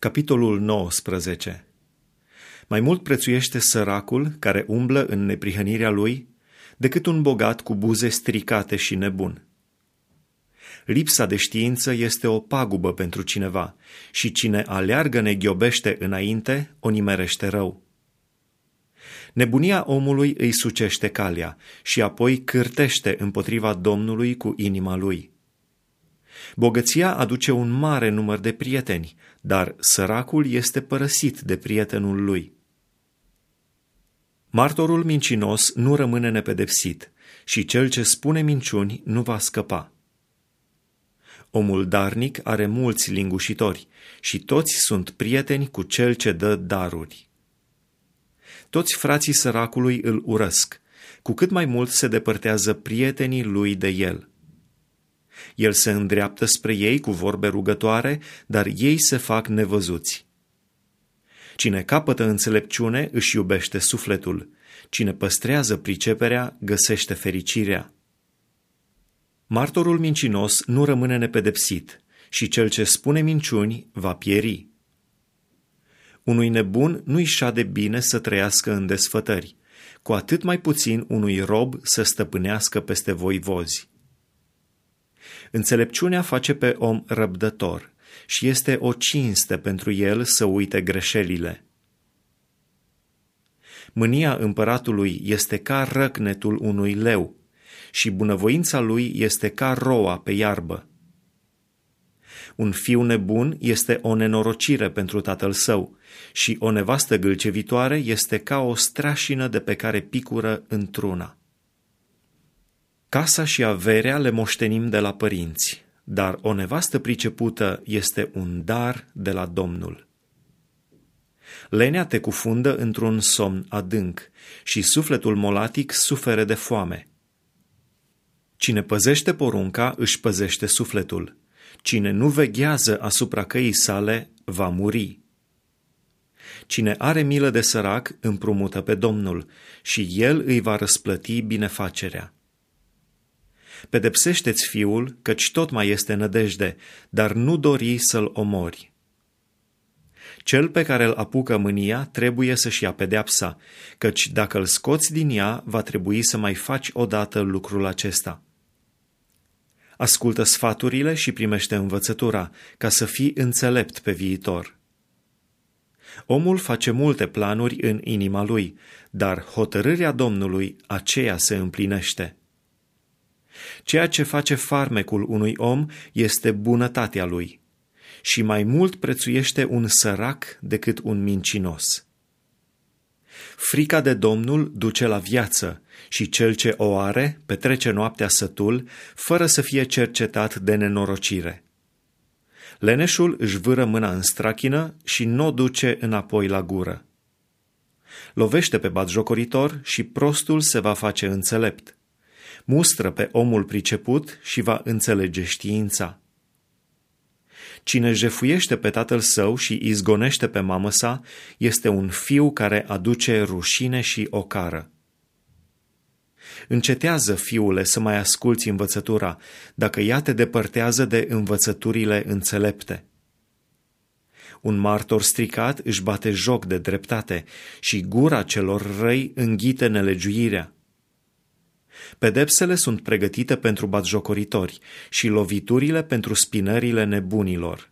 Capitolul 19 Mai mult prețuiește săracul care umblă în neprihănirea lui decât un bogat cu buze stricate și nebun. Lipsa de știință este o pagubă pentru cineva și cine aleargă neghiobește înainte o nimerește rău. Nebunia omului îi sucește calea și apoi cârtește împotriva Domnului cu inima lui. Bogăția aduce un mare număr de prieteni, dar săracul este părăsit de prietenul lui. Martorul mincinos nu rămâne nepedepsit și cel ce spune minciuni nu va scăpa. Omul darnic are mulți lingușitori și toți sunt prieteni cu cel ce dă daruri. Toți frații săracului îl urăsc, cu cât mai mult se depărtează prietenii lui de el. El se îndreaptă spre ei cu vorbe rugătoare, dar ei se fac nevăzuți. Cine capătă înțelepciune își iubește sufletul, cine păstrează priceperea găsește fericirea. Martorul mincinos nu rămâne nepedepsit și cel ce spune minciuni va pieri. Unui nebun nu-i șade bine să trăiască în desfătări, cu atât mai puțin unui rob să stăpânească peste voivozi. Înțelepciunea face pe om răbdător și este o cinste pentru el să uite greșelile. Mânia împăratului este ca răcnetul unui leu și bunăvoința lui este ca roa pe iarbă. Un fiu nebun este o nenorocire pentru tatăl său și o nevastă gâlcevitoare este ca o strașină de pe care picură într-una. Casa și averea le moștenim de la părinți, dar o nevastă pricepută este un dar de la Domnul. Lenea te cufundă într-un somn adânc și sufletul molatic sufere de foame. Cine păzește porunca își păzește sufletul. Cine nu veghează asupra căii sale va muri. Cine are milă de sărac împrumută pe Domnul și el îi va răsplăti binefacerea. Pedepsește-ți fiul, căci tot mai este nădejde, dar nu dori să-l omori. Cel pe care îl apucă mânia trebuie să-și ia pedeapsa, căci dacă îl scoți din ea, va trebui să mai faci odată lucrul acesta. Ascultă sfaturile și primește învățătura, ca să fii înțelept pe viitor. Omul face multe planuri în inima lui, dar hotărârea Domnului aceea se împlinește. Ceea ce face farmecul unui om este bunătatea lui și mai mult prețuiește un sărac decât un mincinos. Frica de Domnul duce la viață și cel ce o are petrece noaptea sătul fără să fie cercetat de nenorocire. Leneșul își vâră mâna în strachină și nu o duce înapoi la gură. Lovește pe batjocoritor și prostul se va face înțelept. Mustră pe omul priceput și va înțelege știința. Cine jefuiește pe tatăl său și izgonește pe mamă sa, este un fiu care aduce rușine și ocară. Încetează, fiule, să mai asculți învățătura, dacă ea te depărtează de învățăturile înțelepte. Un martor stricat își bate joc de dreptate și gura celor răi înghite nelegiuirea. Pedepsele sunt pregătite pentru batjocoritori și loviturile pentru spinările nebunilor.